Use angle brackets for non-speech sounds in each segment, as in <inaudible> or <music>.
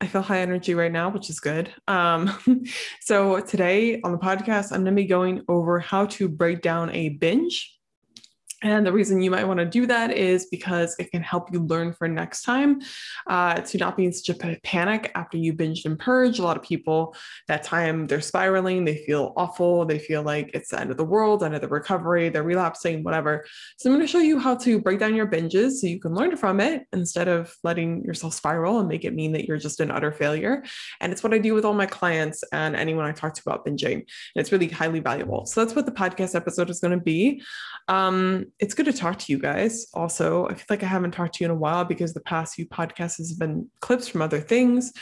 I feel high energy right now, which is good. Um, <laughs> so, today on the podcast, I'm going to be going over how to break down a binge and the reason you might want to do that is because it can help you learn for next time uh, to not be in such a panic after you binged and purge. A lot of people that time they're spiraling, they feel awful, they feel like it's the end of the world, end of the recovery, they're relapsing, whatever. So I'm going to show you how to break down your binges so you can learn from it instead of letting yourself spiral and make it mean that you're just an utter failure. And it's what I do with all my clients and anyone I talk to about binging. And it's really highly valuable. So that's what the podcast episode is going to be. Um, it's good to talk to you guys. Also, I feel like I haven't talked to you in a while because the past few podcasts has been clips from other things.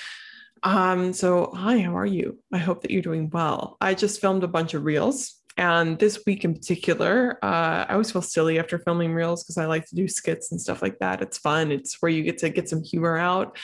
Um, so hi, how are you? I hope that you're doing well. I just filmed a bunch of reels. And this week in particular, uh, I always feel silly after filming reels because I like to do skits and stuff like that. It's fun. It's where you get to get some humor out.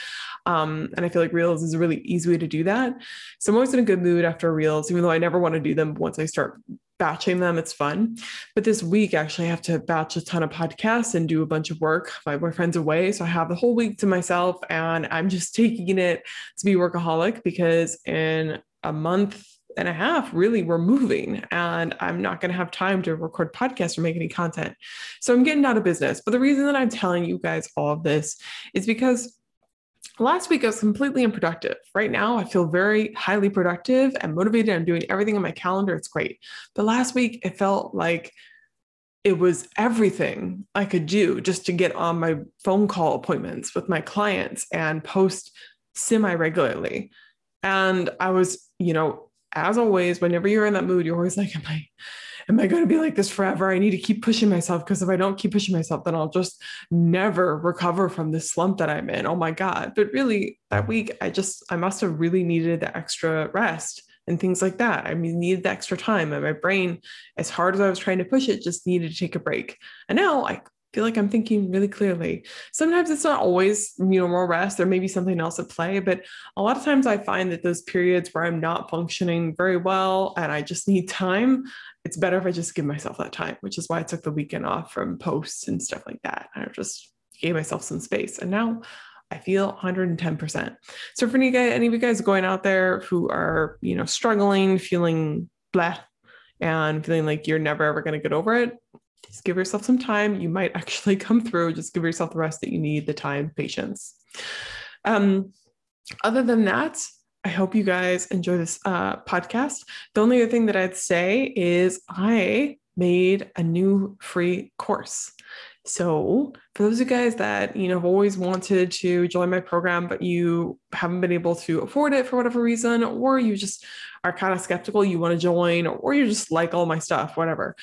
Um, and I feel like reels is a really easy way to do that. So I'm always in a good mood after reels, even though I never want to do them once I start batching them. It's fun. But this week, actually, I have to batch a ton of podcasts and do a bunch of work. My boyfriend's away. So I have the whole week to myself and I'm just <laughs> taking it to be workaholic because in a month and a half, really, we're moving and I'm not going to have time to record podcasts or make any content. So I'm getting out of business. But the reason that I'm telling you guys all of this is because last week I was completely unproductive. Right now, I feel very highly productive and motivated. I'm doing everything on my calendar. It's great. But last week, it felt like it was everything I could do just to get on my phone call appointments with my clients and post semi regularly. And I was, you know, as always, whenever you're in that mood, you're always like, Am I am I going to be like this forever? I need to keep pushing myself because if I don't keep pushing myself, then I'll just never recover from this slump that I'm in. Oh my God. But really, that week, I just, I must have really needed the extra rest and things like that. I mean, needed the extra time. And my brain, as hard as I was trying to push it, just needed to take a break. And now I feel like I'm thinking really clearly. Sometimes it's not always, you know, more rest. There may be something else at play, but a lot of times I find that those periods where I'm not functioning very well and I just need time, it's better if I just give myself that time, which is why I took the weekend off from posts and stuff like that. I just gave myself some space. And now I feel 110%. So for any guys, any of you guys going out there who are, you know, struggling, feeling blah, and feeling like you're never ever going to get over it, just give yourself some time. You might <laughs> actually come through. Just give yourself the rest that you need, the time, patience. Um, other than that, I hope you guys enjoy this uh, podcast. The only other thing that I'd say is I made a new free course. So, for those of you guys that you know have always wanted to join my program, but you haven't been able to afford it for whatever reason, or you just are kind of skeptical, you want to join, or you just like all my stuff, whatever.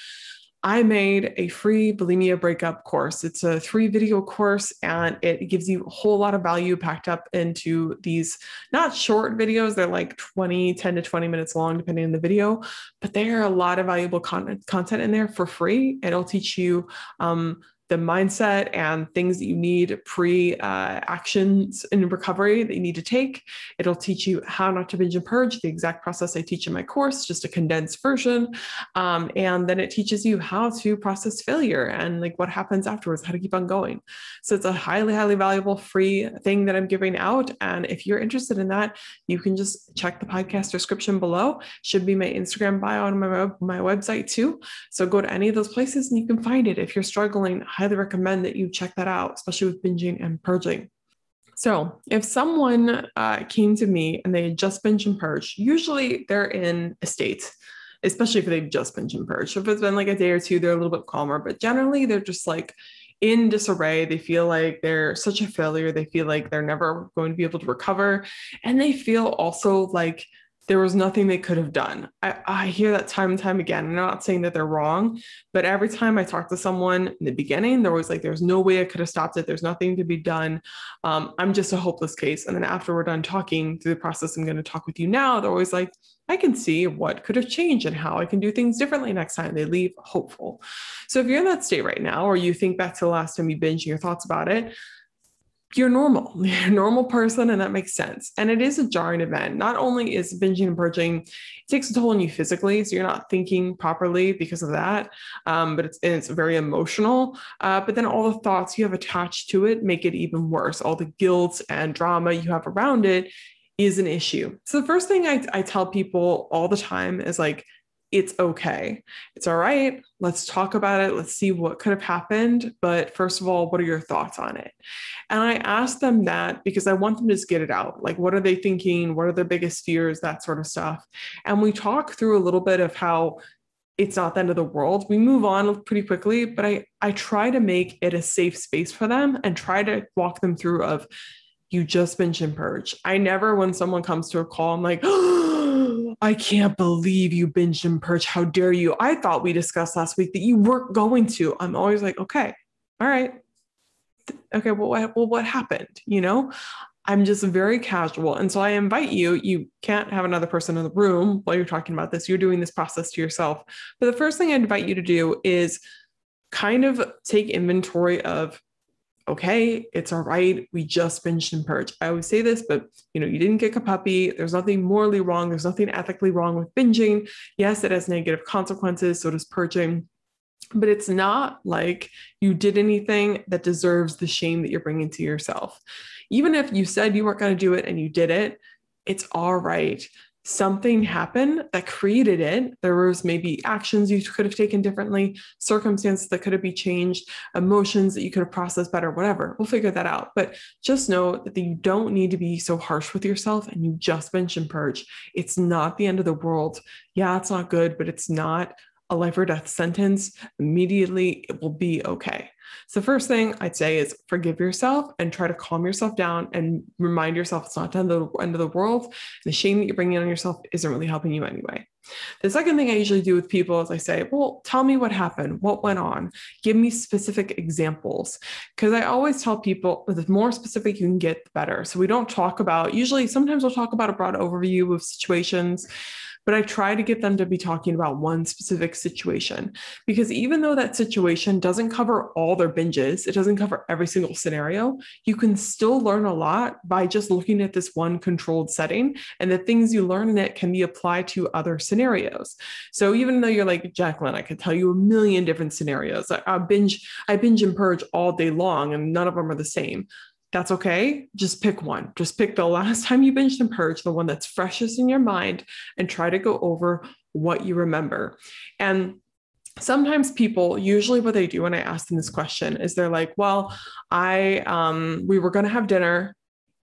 I made a free bulimia breakup course. It's a three video course and it gives you a whole lot of value packed up into these not short videos. They're like 20, 10 to 20 minutes long, depending on the video, but there are a lot of valuable content, content in there for free. It'll teach you um, the mindset and things that you need pre uh, actions in recovery that you need to take. It'll teach you how not to binge and purge, the exact process I teach in my course, just a condensed version. Um, and then it teaches you how to process failure and like what happens afterwards, how to keep on going. So it's a highly, highly valuable free thing that I'm giving out. And if you're interested in that, you can just check the podcast description below. Should be my Instagram bio on my, my website too. So go to any of those places and you can find it. If you're struggling, highly recommend that you check that out, especially with binging and purging. So, if someone uh, came to me and they had just binged and purged, usually they're in a state, especially if they've just binged and purged. If it's been like a day or two, they're a little bit calmer, but generally they're just like in disarray. They feel like they're such a failure. They feel like they're never going to be able to recover. And they feel also like there was nothing they could have done. I, I hear that time and time again. I'm not saying that they're wrong, but every time I talk to someone in the beginning, they're always like, there's no way I could have stopped it. There's nothing to be done. Um, I'm just a hopeless case. And then after we're done talking through the process, I'm going to talk with you now. They're always like, I can see what could have changed and how I can do things differently next time. They leave hopeful. So if you're in that state right now, or you think back to the last time you binged your thoughts about it, you're normal. <laughs> You're a normal person, and that makes sense. And it is a jarring event. Not only is binging and purging, it takes a toll on you physically, so you're not thinking properly because of that. Um, but it's it's very emotional. Uh, but then all the thoughts you have attached to it make it even worse. All the guilt and drama you have around it is an issue. So the first thing I, I tell people all the time is like, it's okay. It's all right. Let's talk about it. Let's see what could have happened. But first of all, what are your thoughts on it? And I ask them that because I want them to just get it out. Like, what are they thinking? What are their biggest fears? That sort of stuff. And we talk through a little bit of how it's not the end of the world. We move on pretty quickly, but I I try to make it a safe space for them and try to walk them through of you just mentioned purge. I never, when someone comes to a call, I'm like, <gasps> oh, I can't believe you binged and purge. How dare you? I thought we discussed last week that you weren't going to. I'm always like, okay, all right. Okay, well, what, well, what happened? You know, I'm just very casual. And so I invite you, you can't have another person in the room while you're talking about this. You're doing this process to yourself. But the first thing I invite you to do is kind of take inventory of okay, it's all right. We just binged and purged. I always say this, but you know, you didn't kick a puppy. There's nothing morally wrong. There's nothing ethically wrong with binging. Yes, it has negative consequences. So does purging. But it's not like you did anything that deserves the shame that you're bringing to yourself. Even if you said you weren't going to do it and you did it, it's all right something happened that created it. There was maybe actions you could have taken differently, circumstances that could have been changed, emotions that you could have processed better, whatever. We'll figure that out. But just know that you don't need to be so harsh with yourself and you just mentioned purge. It's not the end of the world. Yeah, it's not good, but it's not a life or death sentence. Immediately, it will be okay. So, first thing I'd say is forgive yourself and try to calm yourself down and remind yourself it's not the end of the, end of the world. The shame that you're bringing on yourself isn't really helping you anyway. The second thing I usually do with people is I say, Well, tell me what happened, what went on, give me specific examples. Because I always tell people the more specific you can get, the better. So, we don't talk about, usually, sometimes we'll talk about a broad overview of situations but I try to get them to be talking about one specific situation because even though that situation doesn't cover all their binges, it doesn't cover every single scenario, you can still learn a lot by just looking at this one controlled setting. And the things you learn in it can be applied to other scenarios. So even though you're like, Jacqueline, I could tell you a million different scenarios. I, I binge, I binge and purge all day long, and none of them are the same that's okay. Just pick one. Just pick the last <laughs> time you binged and purged, the one that's freshest in your mind, and try to go over what you remember. And sometimes people usually what they do when i ask them this question is they're like well i um we were going to have dinner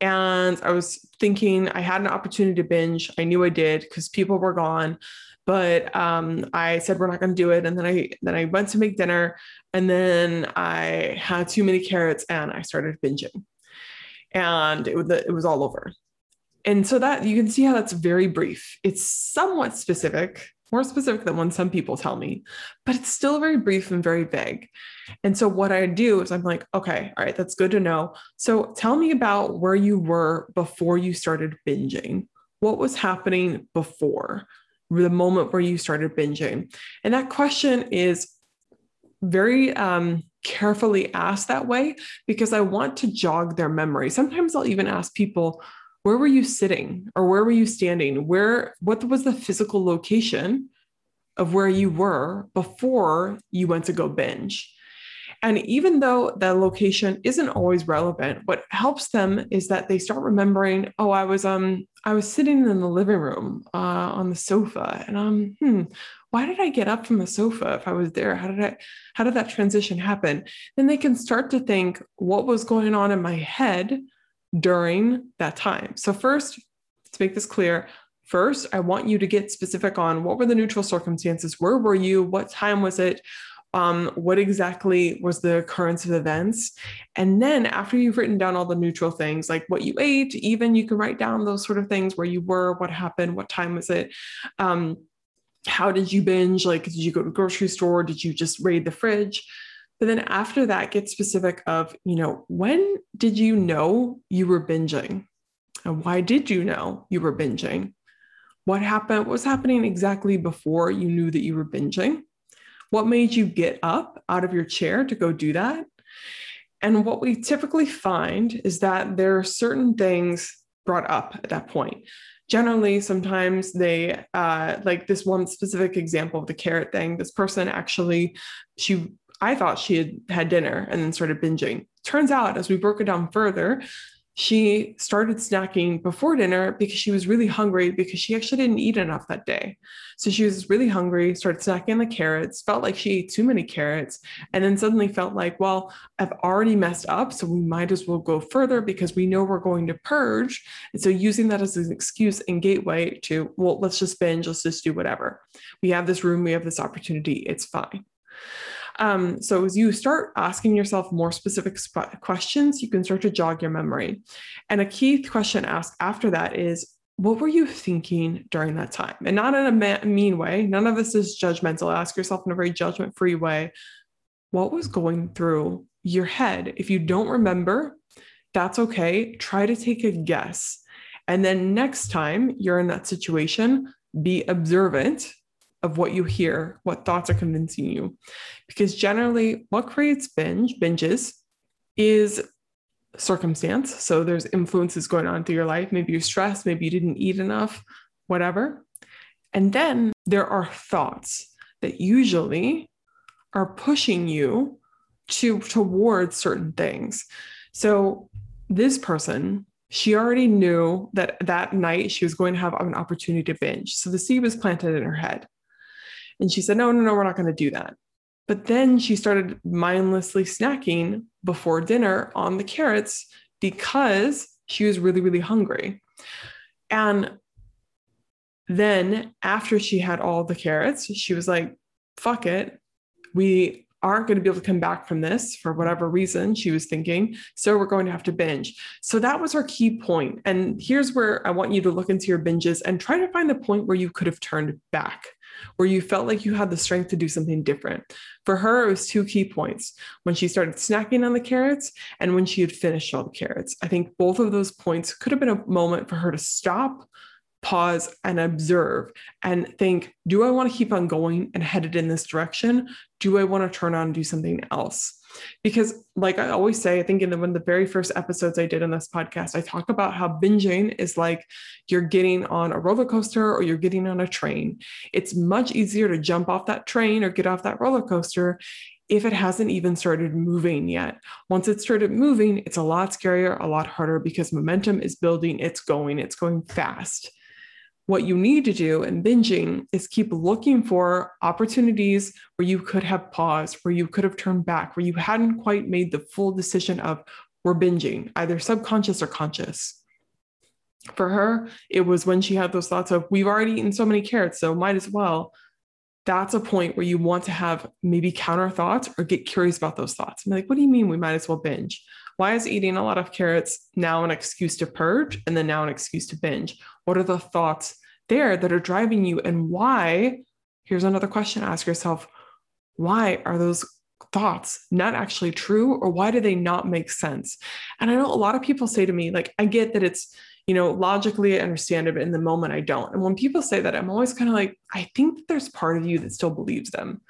and i was thinking i had an opportunity to binge i knew i did because people were gone but um, I said we're not going to do it, and then I then I went to make dinner, and then I had too many carrots, and I started binging and it, it was all over. And so that you can see how that's very brief. It's somewhat specific, more specific than when some people tell me, but it's still very brief and very vague. And so what I do is I'm like, okay, all right, that's good to know. So tell me about where you were before you started binging. What was happening before the moment where you started binging? And that question is very um, carefully ask that way because I want to jog their memory. Sometimes I'll even ask people, where were you sitting or where were you standing? Where what was the physical location of where you were before you went to go binge? And even though the location isn't always relevant, what helps them is that they start remembering, oh, I was um I was sitting in the living room uh, on the sofa, and um, hmm, why did I get up from the sofa if I was there? How did I how did that transition happen? Then they can start to think what was going on in my head during that time. So first, to make this clear, First, I want you to get specific on what were the neutral circumstances? Where were you? What time was it? Um, what exactly was the occurrence of events? And then after you've written down all the neutral things, like what you ate, even you can write down those sort of things where you were, what happened, what time was it. Um, how did you binge? Like, did you go to the grocery store? Did you just raid the fridge? But then after that, get specific of, you know, when did you know you were binging? And why did you know you were binging? What happened? What was happening exactly before you knew that you were binging? What made you get up out of your chair to go do that? And what we typically find is that there are certain things brought up at that point. Generally, sometimes they, uh, like this one specific example of the carrot thing, this person actually, she I thought she had had dinner and then started binging. Turns out, as we broke it down further, she started snacking before dinner because she was really hungry because she actually didn't eat enough that day. So she was really hungry, started snacking the carrots, felt like she ate too many carrots, and then suddenly felt like, well, I've already messed up, so we might as well go further because we know we're going to purge. And so using that as an excuse and gateway to, well, let's just binge, let's just do whatever. We have this room, we have this opportunity, it's fine. Um, so as you start asking yourself more specific sp- questions, you can start to jog your memory. And a key question asked after that is, what were you thinking during that time? And not in a ma- mean way. None of this is judgmental. Ask yourself in a very judgment free way. What was going through your head? If you don't remember, that's okay. Try to take a guess. And then next time you're in that situation, be observant of what you hear, what thoughts are convincing you. Because generally, what creates binge, binges, is circumstance. So there's influences going on through your life. Maybe you're stressed, maybe you didn't eat enough, whatever. And then there are thoughts that usually are pushing you to towards certain things. So this person she already knew that that night she was going to have an opportunity to binge. So the seed was planted in her head. And she said, No, no, no, we're not going to do that. But then she started mindlessly snacking before dinner on the carrots because she was really, really hungry. And then after she had all the carrots, she was like, fuck it. We aren't going to be able to come back from this for whatever reason she was thinking. So we're going to have to binge. So that was her key point. And here's where I want you to look into your binges and try to find the point where you could have turned back where you felt like you had the strength to do something different. For her, it was two key points when she started snacking on the carrots and when she had finished all the carrots. I think both of those points could have been a moment for her to stop, pause, and observe and think do I want to keep on going and headed in this direction? Do I want to turn on and do something else? Because, like I always say, I think in the, one of the very first episodes I did in this podcast, I talk about how binging is like you're getting on a roller coaster or you're getting on a train. It's much easier to jump off that train or get off that roller coaster if it hasn't even started moving yet. Once it started moving, it's a lot scarier, a lot harder because momentum is building, it's going, it's going fast what you need to do in binging is keep looking for opportunities where you could have paused, where you could have turned back, where you hadn't quite made the full decision of we're binging, either subconscious or conscious. For her, it was when she had those thoughts of we've already eaten so many carrots, so might as well. That's a point where you want to have maybe counter thoughts or get curious about those thoughts. I'm like, what do you mean we might as well binge? Why is eating a lot of carrots now an excuse to purge and then now an excuse to binge? What are the thoughts there that are driving you? And why? Here's another question ask yourself why are those thoughts not actually true or why do they not make sense? And I know a lot of people say to me, like, I get that it's, you know, logically I understand it, but in the moment I don't. And when people say that, I'm always kind of like, I think there's part of you that still believes them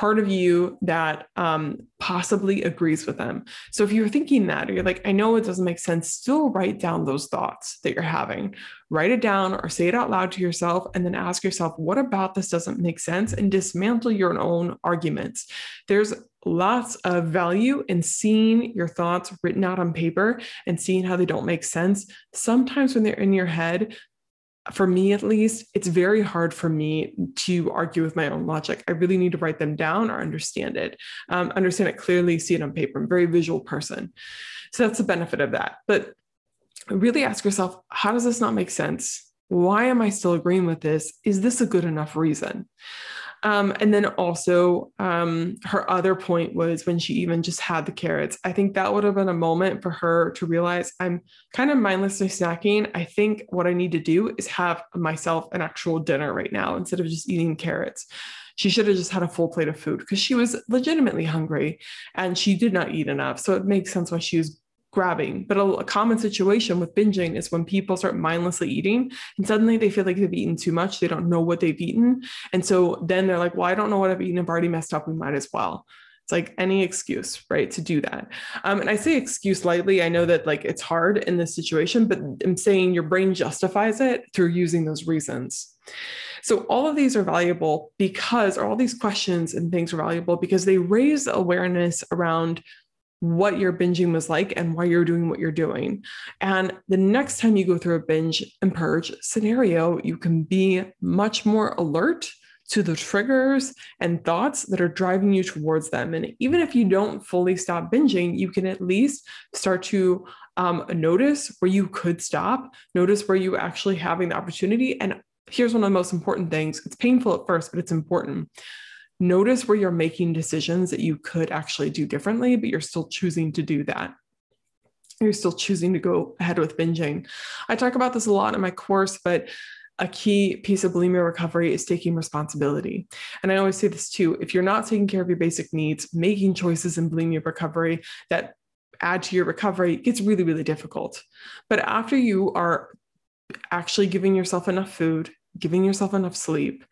part of you that um, possibly agrees with them. So if you're thinking that, or you're like, I know it doesn't make sense, still write down those thoughts that you're having. Write it down or say it out loud to yourself, and then ask yourself, what about this doesn't make sense? And dismantle your own arguments. There's lots of value in seeing your thoughts written out on paper and seeing how they don't make sense. Sometimes when they're in your head, for me at least, it's very hard for me to argue with my own logic. I really need to write them down or understand it, um, understand it clearly, see it on paper. I'm a very visual person. So that's the benefit of that. But really ask yourself how does this not make sense? Why am I still agreeing with this? Is this a good enough reason? Um, and then also, um, her other point was when she even just had the carrots. I think that would have been a moment for her to realize I'm kind of mindlessly snacking. I think what I need to do is have myself an actual dinner right now instead of just eating carrots. She should have just had a full plate of food because she was legitimately hungry and she did not eat enough. So it makes sense why she was grabbing. But a, a, common situation with binging is when people start mindlessly eating and suddenly they feel like they've eaten too much. They don't know what they've eaten. And so then they're like, well, I don't know what I've eaten. I've already messed up. We might as well. It's like any excuse, right, to do that. Um, and I say excuse lightly. I know that like it's hard in this situation, but I'm saying your brain justifies it through using those reasons. So all of these are valuable because, or all these questions and things are valuable because they raise awareness around what your binging was like and why you're doing what you're doing. And the next time you go through a binge and purge scenario, you can be much more alert to the triggers and thoughts that are driving you towards them. And even if you don't fully stop binging, you can at least start to um, notice where you could stop, notice where you actually having the opportunity. And here's one of the most important things it's painful at first, but it's important notice where you're making decisions that you could actually do differently, but you're still choosing to do that. You're still choosing to go ahead with binging. I talk about this a lot in my course, but a key piece of bulimia recovery is taking responsibility. And I always say this too if you're not taking care of your basic needs, making choices in bulimia recovery that add to your recovery gets really, really difficult. But after you are actually giving yourself enough food, giving yourself enough sleep,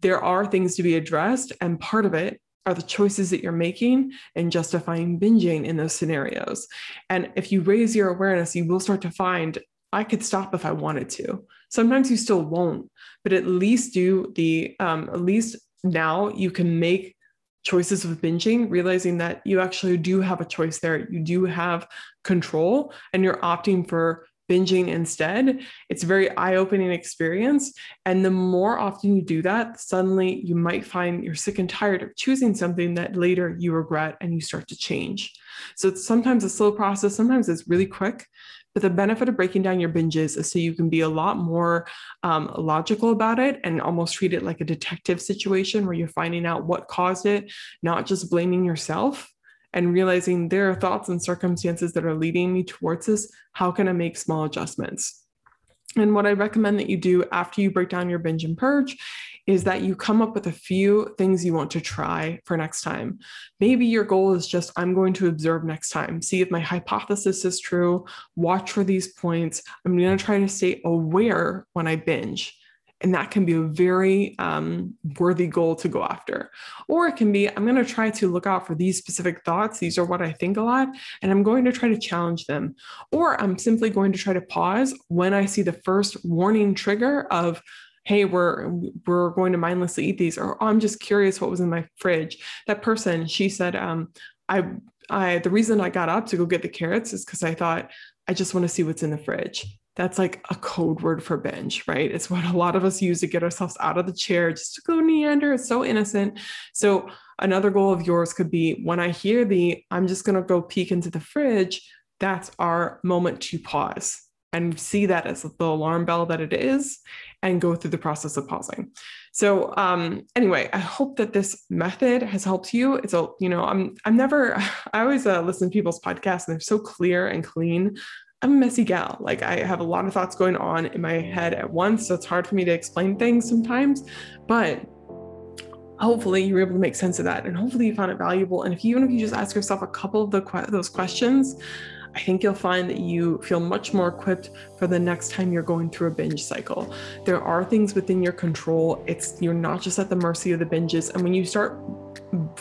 there are things to be addressed, and part of it are the choices that you're making and justifying binging in those scenarios. And if you raise your awareness, you will start to find I could stop if I wanted to. Sometimes you still won't, but at least do the, um, at least now you can make choices with binging, realizing that you actually do have a choice there. You do have control and you're opting for binging instead. It's a very eye opening experience. And the more often you do that, suddenly you might find you're sick and tired of choosing something that later you regret and you start to change. So it's sometimes a slow process, sometimes it's really quick. But the benefit of breaking down your binges is so you can be a lot more um, logical about it and almost treat it like a detective situation where you're finding out what caused it, not just blaming yourself and realizing there are thoughts and circumstances that are leading me towards this. How can I make small adjustments? And what I recommend that you do after you break down your binge and purge is that you come up with a few things you want to try for next time. Maybe your goal is just, I'm going to observe next time, see if my hypothesis is true, watch for these points. I'm going to try to stay aware when I binge. And that can be a very um, worthy goal to go after. Or it can be, I'm going to try to look out for these specific thoughts. These are what I think a lot, and I'm going to try to challenge them. Or I'm simply going to try to pause when I see the first warning trigger of, hey we're we're going to mindlessly eat these or oh, i'm just curious what was in my fridge that person she said um, i i the reason i got up to go get the carrots is because i thought i just want to see what's in the fridge that's like a code word for binge, right? It's what a lot of us use to get ourselves out of the chair, just to go neander. It's so innocent. So, another goal of yours could be when I hear the, I'm just going to go peek into the fridge, that's our moment to pause and see that as the alarm bell that it is and go through the process of pausing. So um anyway, I hope that this method has helped you. It's a you know, I'm I'm never <laughs> I always uh, listen to people's podcasts and they're so clear and clean I'm a messy gal. Like I have a lot of thoughts going on in my mm. head at once. So it's hard for me to explain things sometimes. But hopefully you were able to make sense of that. And hopefully you found it valuable. And if even if you just ask yourself a couple of the, those questions, I think you'll find that you feel much more equipped for the next time you're going through a binge cycle. There are things within your control. It's you're not just at the mercy of the binges. And when you start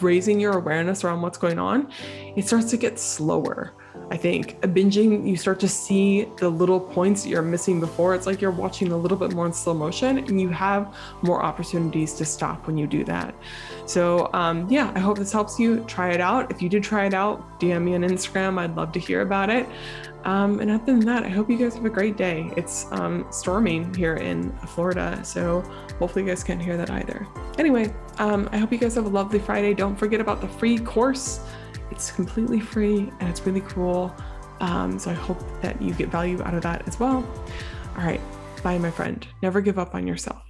raising your awareness around what's going on, it starts to get slower. I think. Binging, you start to see the little points you're missing before. It's like you're watching a little bit more in slow motion and you have more opportunities to stop when you do that. So, um, yeah, I hope this helps you. Try it out. If you did try it out, DM me on Instagram. I'd love to hear about it. Um, and other than that, I hope you guys have a great day. It's um, storming here in Florida, so hopefully you guys can't hear that either. Anyway, um, I hope you guys have a lovely Friday. Don't forget about the free course. It's completely free and it's really cool. Um, so I hope that you get value out of that as well. All right. Bye, my friend. Never give up on yourself.